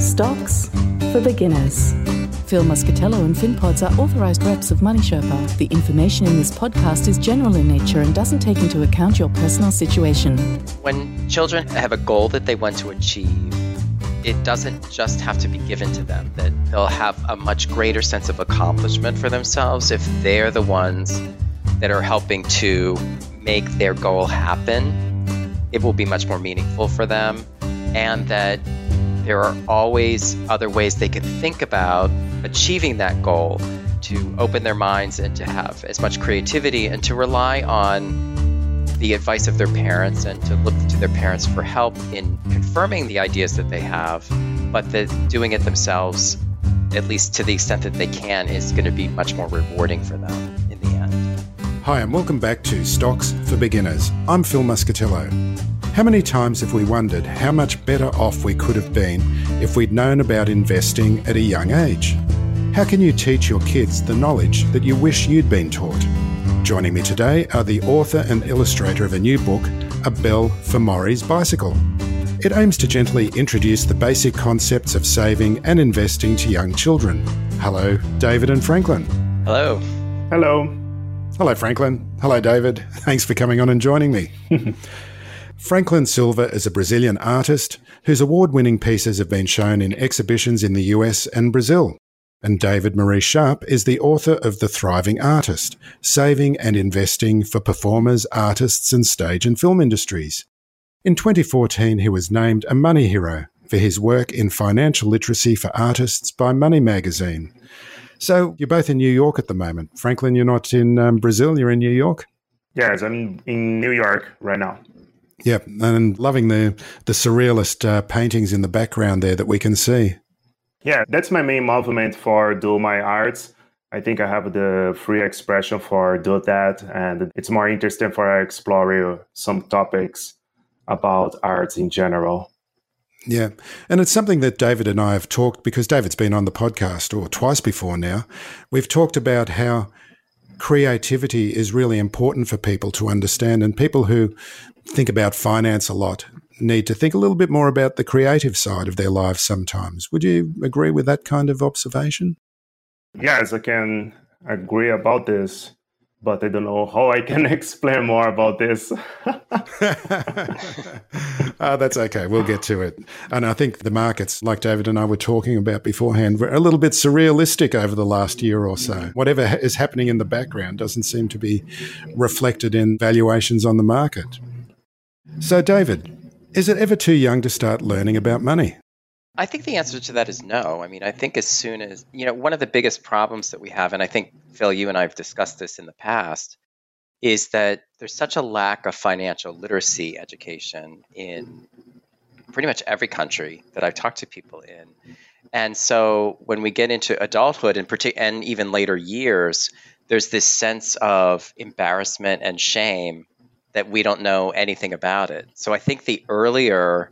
Stocks for beginners. Phil Muscatello and FinPods are authorized reps of Money Sherpa. The information in this podcast is general in nature and doesn't take into account your personal situation. When children have a goal that they want to achieve, it doesn't just have to be given to them, that they'll have a much greater sense of accomplishment for themselves if they're the ones that are helping to make their goal happen. It will be much more meaningful for them, and that there are always other ways they can think about achieving that goal to open their minds and to have as much creativity and to rely on the advice of their parents and to look to their parents for help in confirming the ideas that they have, but that doing it themselves, at least to the extent that they can, is going to be much more rewarding for them in the end. Hi, and welcome back to Stocks for Beginners. I'm Phil Muscatello. How many times have we wondered how much better off we could have been if we'd known about investing at a young age? How can you teach your kids the knowledge that you wish you'd been taught? Joining me today are the author and illustrator of a new book, A Bell for Maury's Bicycle. It aims to gently introduce the basic concepts of saving and investing to young children. Hello, David and Franklin. Hello. Hello. Hello, Franklin. Hello, David. Thanks for coming on and joining me. Franklin Silva is a Brazilian artist whose award winning pieces have been shown in exhibitions in the US and Brazil. And David Maurice Sharp is the author of The Thriving Artist Saving and Investing for Performers, Artists, and Stage and Film Industries. In 2014, he was named a Money Hero for his work in financial literacy for artists by Money Magazine. So you're both in New York at the moment. Franklin, you're not in um, Brazil, you're in New York? Yes, I'm in New York right now. Yep, and loving the the surrealist uh, paintings in the background there that we can see. Yeah, that's my main movement for do my arts. I think I have the free expression for do that, and it's more interesting for exploring some topics about arts in general. Yeah. And it's something that David and I have talked because David's been on the podcast or twice before now. We've talked about how creativity is really important for people to understand and people who think about finance a lot need to think a little bit more about the creative side of their lives sometimes. Would you agree with that kind of observation? Yes, I can agree about this, but I don't know how I can explain more about this. oh, that's okay. We'll get to it. And I think the markets, like David and I were talking about beforehand, were a little bit surrealistic over the last year or so. Whatever is happening in the background doesn't seem to be reflected in valuations on the market. So, David, is it ever too young to start learning about money? I think the answer to that is no. I mean, I think as soon as, you know, one of the biggest problems that we have, and I think, Phil, you and I have discussed this in the past, is that there's such a lack of financial literacy education in pretty much every country that I've talked to people in. And so when we get into adulthood and, partic- and even later years, there's this sense of embarrassment and shame that we don't know anything about it. So I think the earlier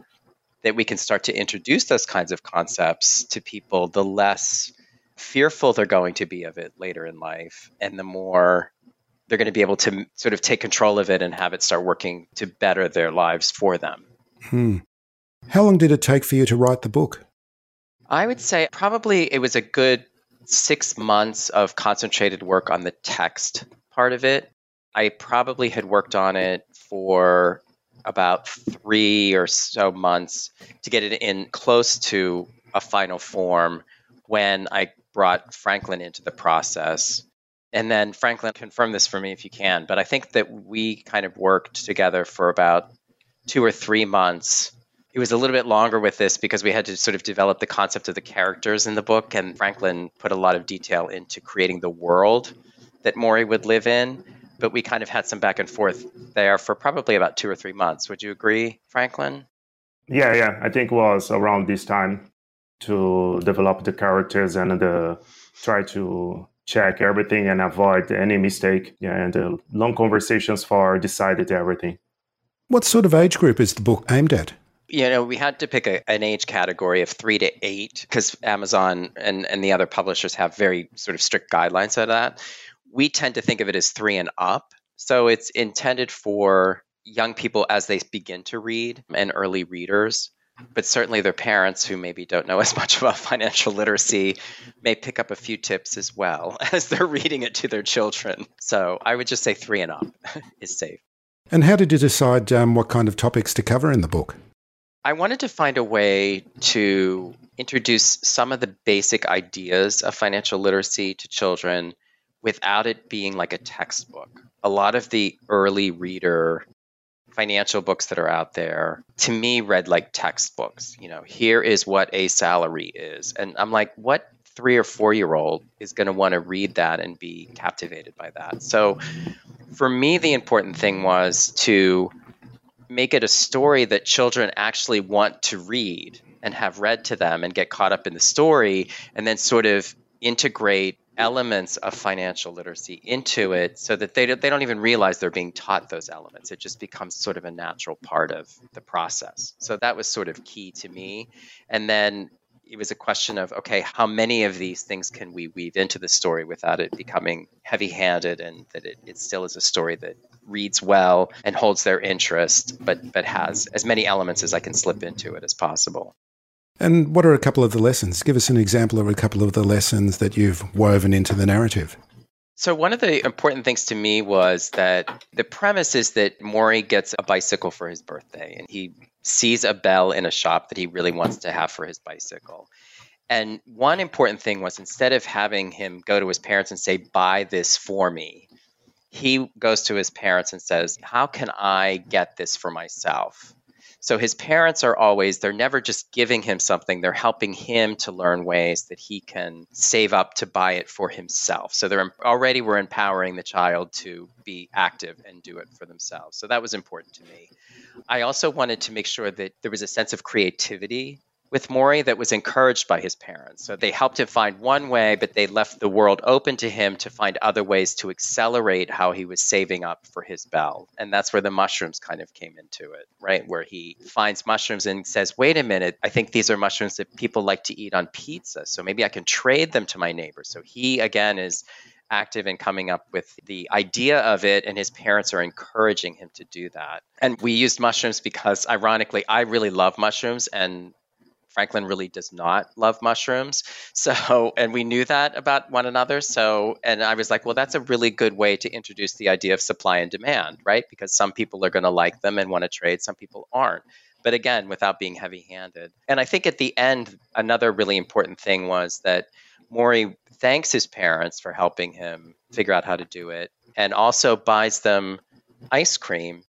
that we can start to introduce those kinds of concepts to people, the less fearful they're going to be of it later in life, and the more they're going to be able to sort of take control of it and have it start working to better their lives for them. Hmm. How long did it take for you to write the book? I would say probably it was a good six months of concentrated work on the text part of it. I probably had worked on it for about three or so months to get it in close to a final form when I brought Franklin into the process. And then Franklin, confirm this for me if you can, but I think that we kind of worked together for about two or three months. It was a little bit longer with this because we had to sort of develop the concept of the characters in the book, and Franklin put a lot of detail into creating the world that Maury would live in but we kind of had some back and forth there for probably about two or three months. Would you agree, Franklin? Yeah, yeah, I think it was around this time to develop the characters and the try to check everything and avoid any mistake. Yeah, and the long conversations for decided everything. What sort of age group is the book aimed at? You know, we had to pick a, an age category of three to eight because Amazon and, and the other publishers have very sort of strict guidelines of that. We tend to think of it as three and up. So it's intended for young people as they begin to read and early readers but certainly their parents who maybe don't know as much about financial literacy may pick up a few tips as well as they're reading it to their children. So I would just say three and up is safe. And how did you decide um, what kind of topics to cover in the book? I wanted to find a way to introduce some of the basic ideas of financial literacy to children without it being like a textbook. A lot of the early reader financial books that are out there to me read like textbooks you know here is what a salary is and i'm like what three or four year old is going to want to read that and be captivated by that so for me the important thing was to make it a story that children actually want to read and have read to them and get caught up in the story and then sort of integrate elements of financial literacy into it so that they, they don't even realize they're being taught those elements. It just becomes sort of a natural part of the process. So that was sort of key to me. And then it was a question of okay, how many of these things can we weave into the story without it becoming heavy handed and that it, it still is a story that reads well and holds their interest, but, but has as many elements as I can slip into it as possible. And what are a couple of the lessons? Give us an example of a couple of the lessons that you've woven into the narrative. So, one of the important things to me was that the premise is that Maury gets a bicycle for his birthday and he sees a bell in a shop that he really wants to have for his bicycle. And one important thing was instead of having him go to his parents and say, buy this for me, he goes to his parents and says, How can I get this for myself? So his parents are always, they're never just giving him something, they're helping him to learn ways that he can save up to buy it for himself. So they're already we're empowering the child to be active and do it for themselves. So that was important to me. I also wanted to make sure that there was a sense of creativity with Maury that was encouraged by his parents. So they helped him find one way, but they left the world open to him to find other ways to accelerate how he was saving up for his bell. And that's where the mushrooms kind of came into it, right? Where he finds mushrooms and says, wait a minute, I think these are mushrooms that people like to eat on pizza. So maybe I can trade them to my neighbor. So he, again, is active in coming up with the idea of it, and his parents are encouraging him to do that. And we used mushrooms because, ironically, I really love mushrooms, and Franklin really does not love mushrooms. So, and we knew that about one another. So, and I was like, well, that's a really good way to introduce the idea of supply and demand, right? Because some people are going to like them and want to trade, some people aren't. But again, without being heavy handed. And I think at the end, another really important thing was that Maury thanks his parents for helping him figure out how to do it and also buys them ice cream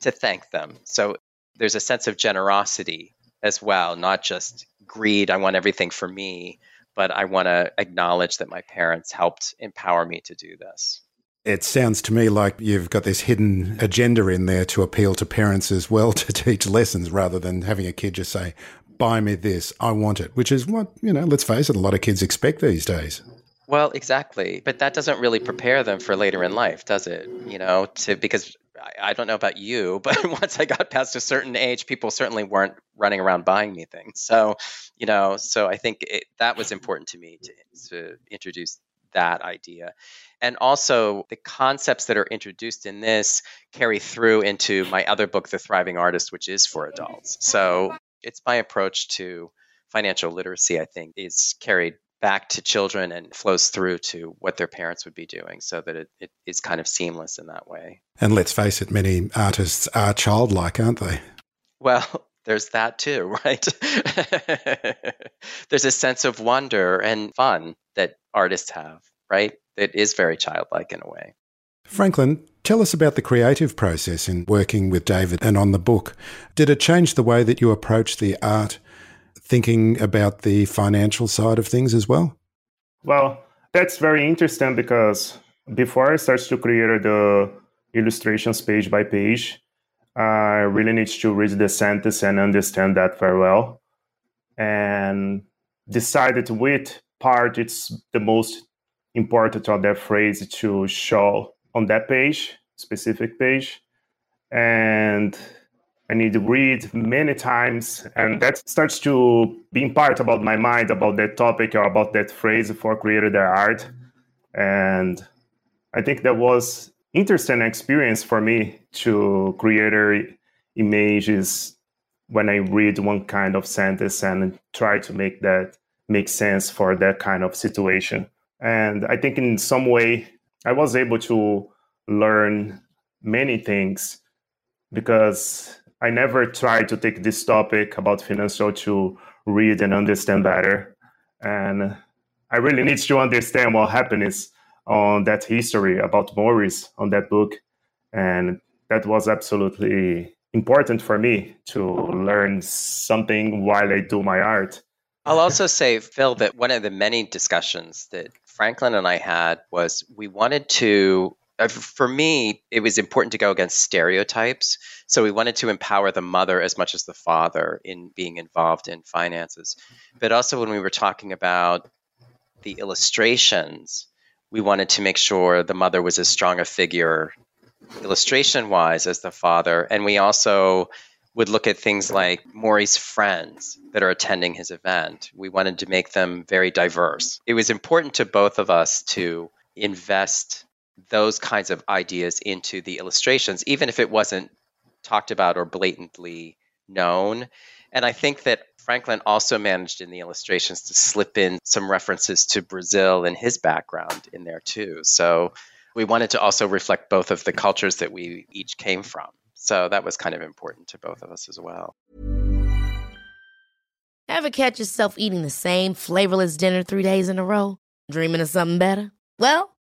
to thank them. So there's a sense of generosity as well, not just greed, I want everything for me, but I want to acknowledge that my parents helped empower me to do this. It sounds to me like you've got this hidden agenda in there to appeal to parents as well to teach lessons rather than having a kid just say, buy me this, I want it, which is what, you know, let's face it, a lot of kids expect these days. Well, exactly. But that doesn't really prepare them for later in life, does it? You know, to because I, don't know about you, but once I got past a certain age, people certainly weren't running around buying me things. So, you know, so I think it, that was important to me to, to introduce that idea. And also, the concepts that are introduced in this carry through into my other book, The Thriving Artist, which is for adults. So, it's my approach to financial literacy, I think, is carried back to children and flows through to what their parents would be doing so that it, it is kind of seamless in that way. And let's face it, many artists are childlike, aren't they? Well, there's that too, right? there's a sense of wonder and fun that artists have, right? It is very childlike in a way. Franklin, tell us about the creative process in working with David and on the book. Did it change the way that you approach the art thinking about the financial side of things as well? Well, that's very interesting because before I started to create the illustrations page by page, I really need to read the sentence and understand that very well. And decided which part it's the most important of that phrase to show on that page, specific page. And I need to read many times, and that starts to being part about my mind about that topic or about that phrase for creating their art. And I think that was interesting experience for me to create images when I read one kind of sentence and try to make that make sense for that kind of situation. And I think in some way I was able to learn many things because I never tried to take this topic about financial to read and understand better. And I really need to understand what happiness on that history about Morris on that book. And that was absolutely important for me to learn something while I do my art. I'll also say, Phil, that one of the many discussions that Franklin and I had was we wanted to, Uh, for me, it was important to go against stereotypes. So we wanted to empower the mother as much as the father in being involved in finances. Mm-hmm. But also, when we were talking about the illustrations, we wanted to make sure the mother was as strong a figure illustration wise as the father. And we also would look at things like Maury's friends that are attending his event. We wanted to make them very diverse. It was important to both of us to invest those kinds of ideas into the illustrations, even if it wasn't talked about or blatantly known. And I think that Franklin also managed in the illustrations to slip in some references to Brazil and his background in there too. So we wanted to also reflect both of the cultures that we each came from. So that was kind of important to both of us as well. Ever catch yourself eating the same flavorless dinner three days in a row? Dreaming of something better? Well,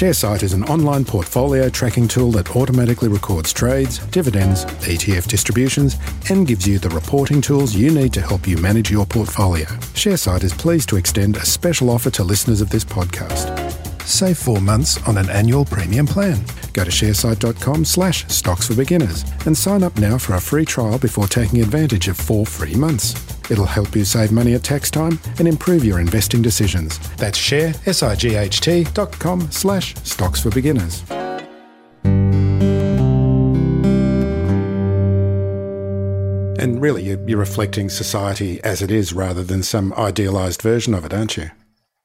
Sharesight is an online portfolio tracking tool that automatically records trades, dividends, ETF distributions, and gives you the reporting tools you need to help you manage your portfolio. Sharesight is pleased to extend a special offer to listeners of this podcast. Save four months on an annual premium plan. Go to sharesight.com slash stocks for beginners and sign up now for a free trial before taking advantage of four free months. It'll help you save money at tax time and improve your investing decisions. That's share, S-I-G-H-T dot com slash stocks for beginners. And really, you're reflecting society as it is rather than some idealized version of it, aren't you?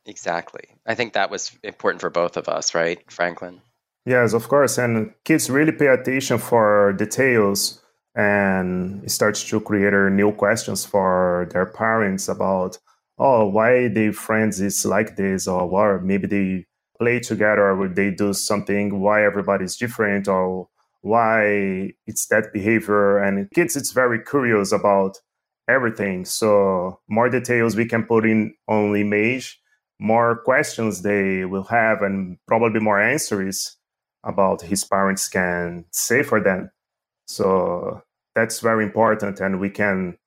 Exactly. I think that was important for both of us, right, Franklin? Yes, of course. And kids really pay attention for details and it starts to create new questions for their parents about, oh, why their friends is like this, or why maybe they play together, or they do something, why everybody's different, or why it's that behavior. And kids, it's very curious about everything. So more details we can put in on image more questions they will have and probably more answers about his parents can say for them. So that's very important. And we can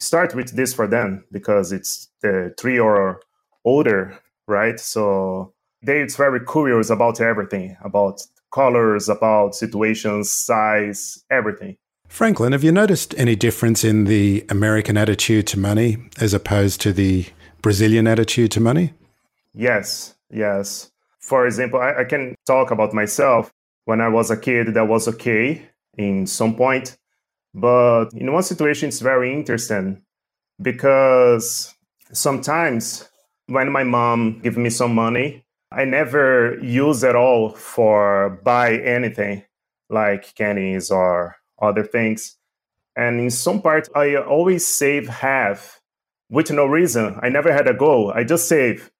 start with this for them because it's the three or older, right? So they it's very curious about everything, about colors, about situations, size, everything. Franklin, have you noticed any difference in the American attitude to money as opposed to the Brazilian attitude to money? Yes, yes. For example, I, I can talk about myself. When I was a kid, that was okay in some point. But in one situation, it's very interesting because sometimes when my mom give me some money, I never use it all for buy anything like candies or other things. And in some part, I always save half with no reason. I never had a goal. I just save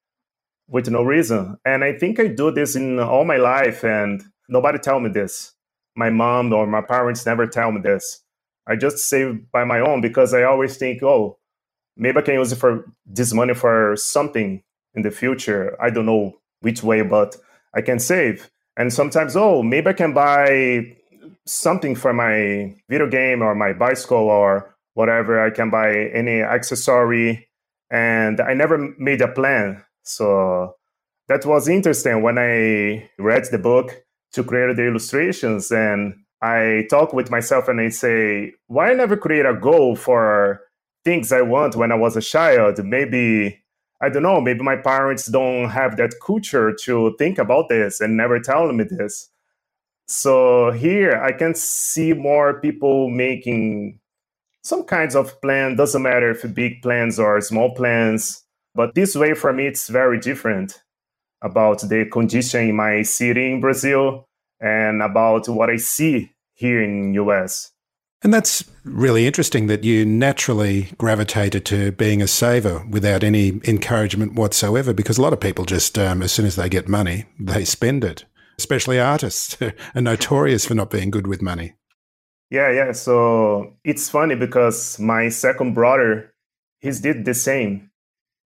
with no reason. And I think I do this in all my life, and nobody tell me this. My mom or my parents never tell me this. I just save by my own because I always think, oh, maybe I can use it for this money for something in the future. I don't know which way, but I can save. And sometimes, oh, maybe I can buy something for my video game or my bicycle or whatever. I can buy any accessory. And I never made a plan. So that was interesting when I read the book to create the illustrations and I talk with myself and I say, why I never create a goal for things I want when I was a child? Maybe, I don't know, maybe my parents don't have that culture to think about this and never tell me this. So here I can see more people making some kinds of plan, doesn't matter if big plans or small plans. But this way for me, it's very different about the condition in my city in Brazil and about what I see here in US. And that's really interesting that you naturally gravitated to being a saver without any encouragement whatsoever, because a lot of people just, um, as soon as they get money, they spend it. Especially artists are notorious for not being good with money. Yeah, yeah. So it's funny because my second brother, he's did the same.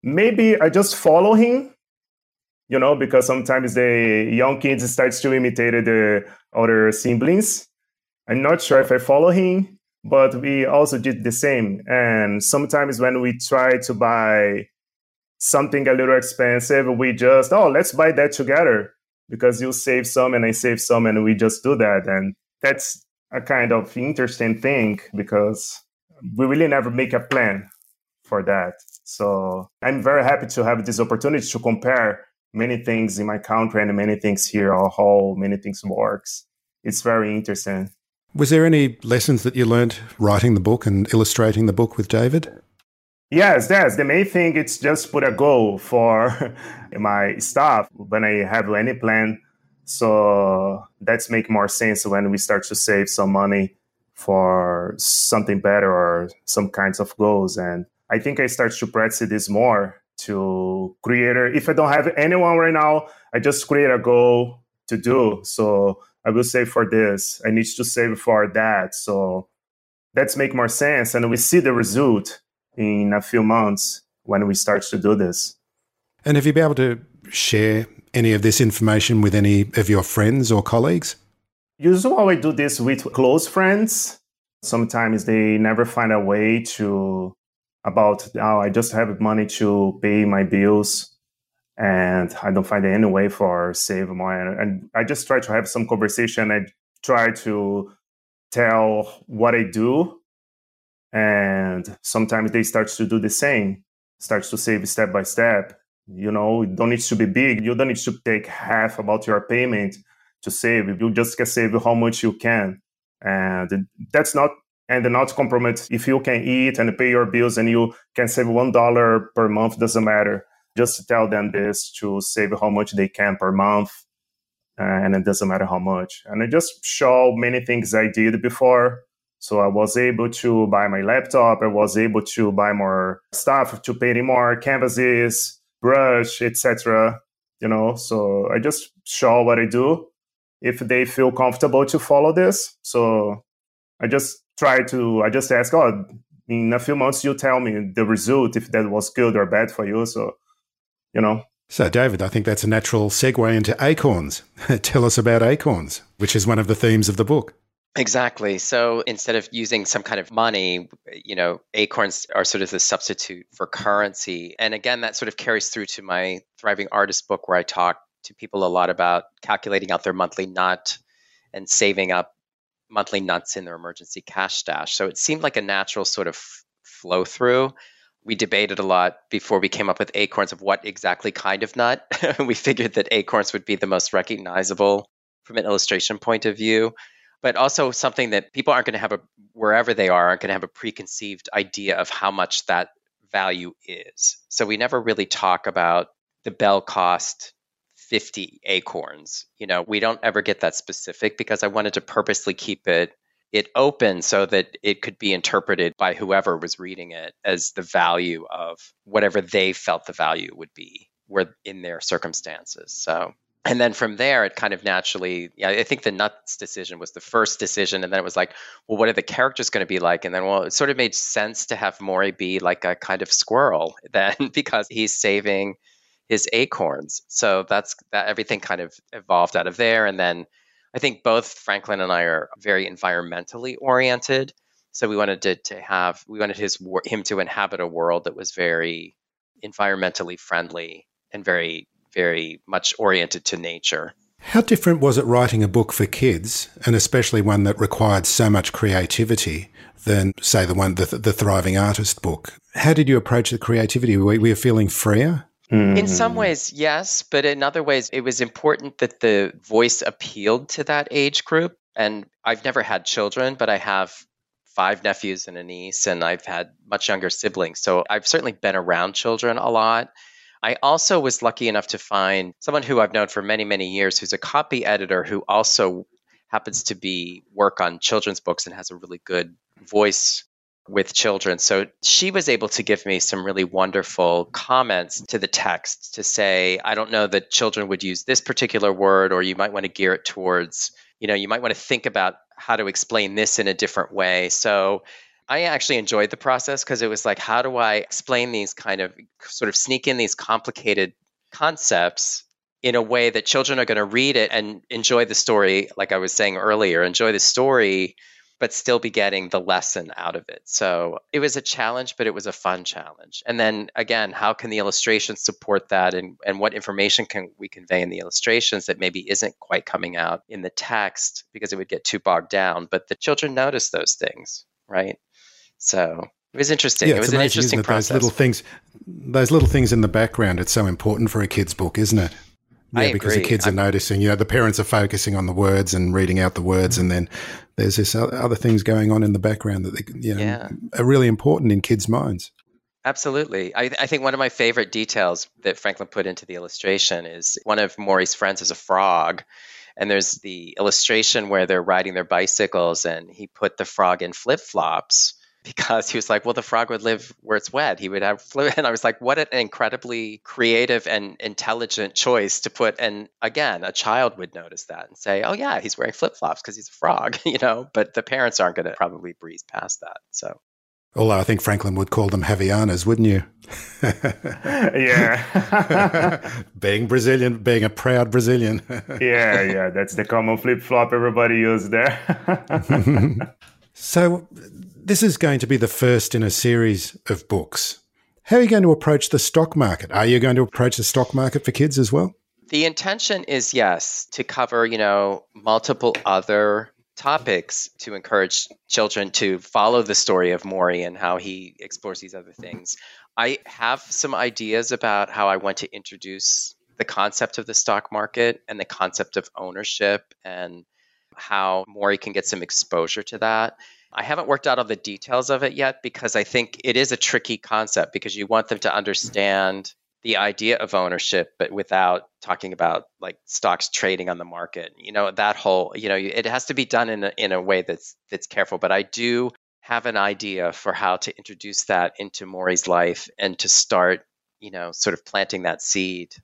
Maybe I just follow him you know, because sometimes the young kids starts to imitate the other siblings. I'm not sure if I follow him, but we also did the same. And sometimes when we try to buy something a little expensive, we just, oh, let's buy that together because you save some and I save some, and we just do that. And that's a kind of interesting thing because we really never make a plan for that. So I'm very happy to have this opportunity to compare many things in my country and many things here, or how many things works. It's very interesting. Was there any lessons that you learned writing the book and illustrating the book with David? Yes, yes. The main thing is just put a goal for my staff when I have any plan. So that's make more sense when we start to save some money for something better or some kinds of goals. And I think I start to practice this more to creator. If I don't have anyone right now, I just create a goal to do. So I will save for this. I need to save for that. So that's make more sense. And we see the result in a few months when we start to do this. And have you been able to share any of this information with any of your friends or colleagues? Usually I do this with close friends. Sometimes they never find a way to about oh, I just have money to pay my bills and I don't find any way for save more. And I just try to have some conversation. I try to tell what I do. And sometimes they start to do the same, starts to save step by step. You know, it don't need to be big. You don't need to take half about your payment to save. You just can save how much you can. And that's not and not compromise. If you can eat and pay your bills and you can save one dollar per month doesn't matter. Just tell them this to save how much they can per month and it doesn't matter how much. And i just show many things i did before. So i was able to buy my laptop. I was able to buy more stuff to pay more canvases brush etc you know? So i just show what i do. If they feel comfortable to follow this so i just try to, I just ask, oh, in a few months, you tell me the result, if that was good or bad for you. So, you know. So, David, I think that's a natural segue into acorns. tell us about acorns, which is one of the themes of the book. Exactly. So instead of using some kind of money, you know, acorns are sort of the substitute for currency. And again, that sort of carries through to my Thriving Artist book, where I talk to people a lot about calculating out their monthly nut and saving up monthly nuts in their emergency cash stash. So it seemed like a natural sort of flow through. We debated a lot before we came up with acorns of what exactly kind of nut. we figured that acorns would be the most recognizable from an illustration point of view, but also something that people aren't going to have a, wherever they are, aren't going to have a preconceived idea of how much that value is. So we never really talk about the bell cost 50 acorns. You know, we don't ever get that specific because I wanted to purposely keep it it open so that it could be interpreted by whoever was reading it as the value of whatever they felt the value would be were in their circumstances. So and then from there it kind of naturally yeah i think the nuts decision was the first decision and then it was like well what are the characters going to be like and then well it sort of made sense to have maury be like a kind of squirrel then because he's saving his acorns so that's that everything kind of evolved out of there and then i think both franklin and i are very environmentally oriented so we wanted to, to have we wanted his him to inhabit a world that was very environmentally friendly and very very much oriented to nature. How different was it writing a book for kids, and especially one that required so much creativity, than say the one the, the Thriving Artist book? How did you approach the creativity? We were you feeling freer? Mm-hmm. In some ways, yes, but in other ways, it was important that the voice appealed to that age group. And I've never had children, but I have five nephews and a niece, and I've had much younger siblings. So I've certainly been around children a lot. I also was lucky enough to find someone who I've known for many, many years who's a copy editor who also happens to be work on children's books and has a really good voice with children. So she was able to give me some really wonderful comments to the text to say, I don't know that children would use this particular word, or you might want to gear it towards, you know, you might want to think about how to explain this in a different way. So I actually enjoyed the process because it was like, how do I explain these kind of sort of sneak in these complicated concepts in a way that children are going to read it and enjoy the story, like I was saying earlier, enjoy the story, but still be getting the lesson out of it. So it was a challenge, but it was a fun challenge. And then again, how can the illustrations support that and, and what information can we convey in the illustrations that maybe isn't quite coming out in the text because it would get too bogged down. But the children notice those things, right? So it was interesting. Yeah, it was an interesting process. Those little things, those little things in the background. It's so important for a kid's book, isn't it? Yeah, I because agree. the kids are I'm, noticing. You know, the parents are focusing on the words and reading out the words, and mm. then there's this other things going on in the background that they, you know, Yeah. are really important in kids' minds. Absolutely. I, I think one of my favorite details that Franklin put into the illustration is one of Maury's friends is a frog. And there's the illustration where they're riding their bicycles, and he put the frog in flip flops because he was like, well, the frog would live where it's wet. He would have fluid. And I was like, what an incredibly creative and intelligent choice to put. And again, a child would notice that and say, oh, yeah, he's wearing flip flops because he's a frog, you know, but the parents aren't going to probably breeze past that. So. Although I think Franklin would call them Havaianas, wouldn't you? yeah. being Brazilian, being a proud Brazilian. yeah, yeah. That's the common flip flop everybody uses there. so, this is going to be the first in a series of books. How are you going to approach the stock market? Are you going to approach the stock market for kids as well? The intention is yes, to cover, you know, multiple other topics to encourage children to follow the story of Maury and how he explores these other things. I have some ideas about how I want to introduce the concept of the stock market and the concept of ownership and how Maury can get some exposure to that. I haven't worked out all the details of it yet because I think it is a tricky concept because you want them to understand the idea of ownership, but without talking about like stocks trading on the market. You know, that whole, you know, it has to be done in a, in a way that's that's careful. But I do have an idea for how to introduce that into Maury's life and to start, you know, sort of planting that seed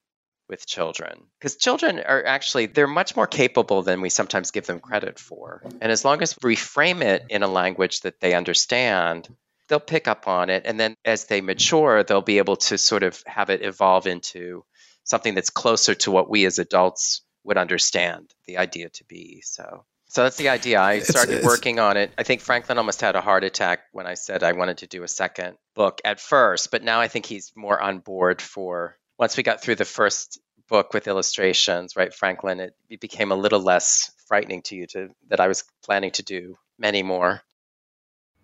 with children because children are actually they're much more capable than we sometimes give them credit for. And as long as we frame it in a language that they understand they'll pick up on it. And then as they mature they'll be able to sort of have it evolve into something that's closer to what we as adults would understand the idea to be. So so that's the idea. I started it's- working on it. I think franklin almost had a heart attack when i said i wanted to do a second book at first but now i think he's more on board for once we got through the first book with illustrations right franklin it, it became a little less frightening to you to that i was planning to do many more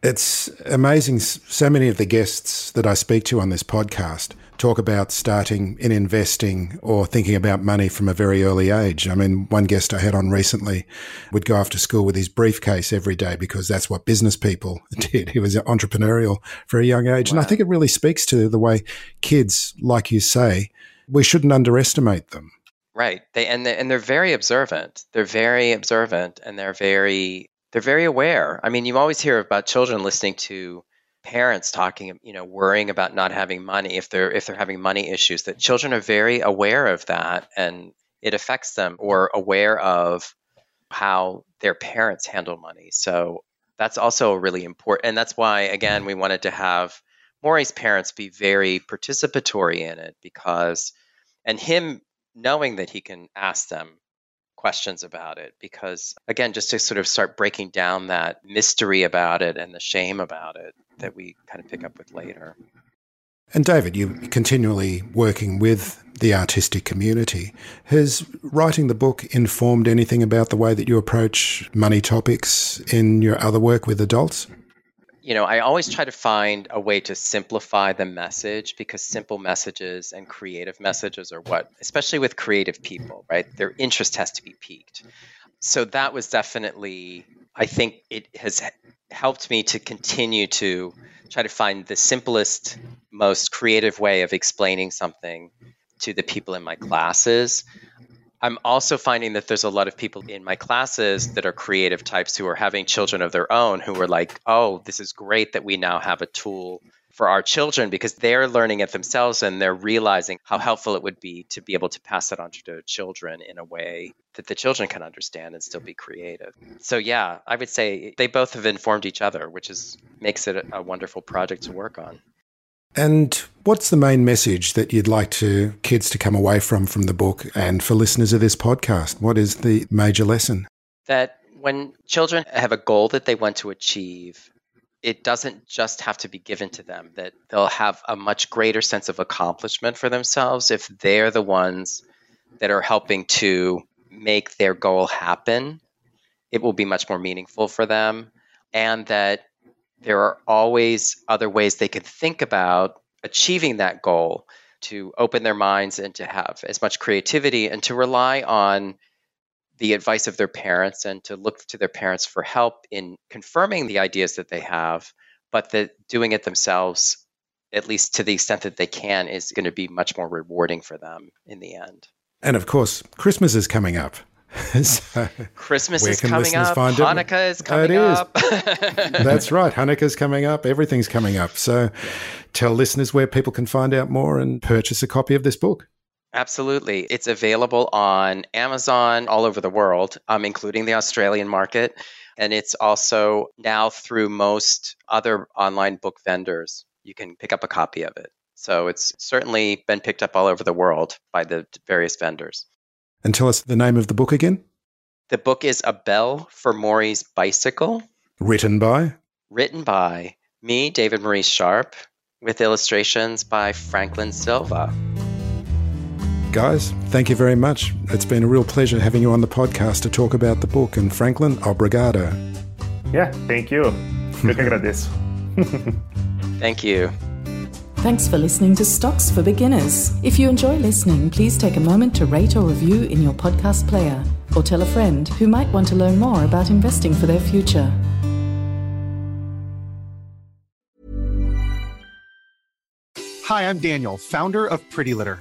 It's amazing. So many of the guests that I speak to on this podcast talk about starting in investing or thinking about money from a very early age. I mean, one guest I had on recently would go off to school with his briefcase every day because that's what business people did. He was entrepreneurial for a young age. And I think it really speaks to the way kids, like you say, we shouldn't underestimate them. Right. They and they, and they're very observant. They're very observant and they're very they're very aware. I mean, you always hear about children listening to parents talking, you know, worrying about not having money if they're if they're having money issues. That children are very aware of that and it affects them or aware of how their parents handle money. So that's also really important. And that's why, again, we wanted to have Maury's parents be very participatory in it because, and him knowing that he can ask them questions about it because again just to sort of start breaking down that mystery about it and the shame about it that we kind of pick up with later and David, you're continually working with the artistic community. Has writing the book informed anything about the way that you approach money topics in your other work with adults? You know, I always try to find a way to simplify the message because simple messages and creative messages are what, especially with creative people, right? Their interest has to be piqued. So that was definitely, I think it has helped me to continue to try to find the simplest, most creative way of explaining something to the people in my classes. I'm also finding that there's a lot of people in my classes that are creative types who are having children of their own who are like, oh, this is great that we now have a tool for our children because they're learning it themselves and they're realizing how helpful it would be to be able to pass it on to their children in a way that the children can understand and still be creative. So yeah, I would say they both have informed each other, which is makes it a wonderful project to work on. And what's the main message that you'd like to kids to come away from from the book and for listeners of this podcast? What is the major lesson? That when children have a goal that they want to achieve, it doesn't just have to be given to them, that they'll have a much greater sense of accomplishment for themselves if they're the ones that are helping to make their goal happen. It will be much more meaningful for them. And that there are always other ways they could think about achieving that goal to open their minds and to have as much creativity and to rely on the advice of their parents and to look to their parents for help in confirming the ideas that they have, but that doing it themselves, at least to the extent that they can, is going to be much more rewarding for them in the end. And of course, Christmas is coming up. so Christmas is coming up. Hanukkah is coming it is. up. That's right. Hanukkah is coming up. Everything's coming up. So tell listeners where people can find out more and purchase a copy of this book. Absolutely. It's available on Amazon all over the world, um, including the Australian market. And it's also now through most other online book vendors. You can pick up a copy of it. So it's certainly been picked up all over the world by the various vendors. And tell us the name of the book again. The book is A Bell for Maury's Bicycle. Written by? Written by me, David Maurice Sharp, with illustrations by Franklin Silva guys, thank you very much. It's been a real pleasure having you on the podcast to talk about the book. And Franklin, obrigado. Yeah, thank you. Eu que agradeço. thank you. Thanks for listening to Stocks for Beginners. If you enjoy listening, please take a moment to rate or review in your podcast player or tell a friend who might want to learn more about investing for their future. Hi, I'm Daniel, founder of Pretty Litter.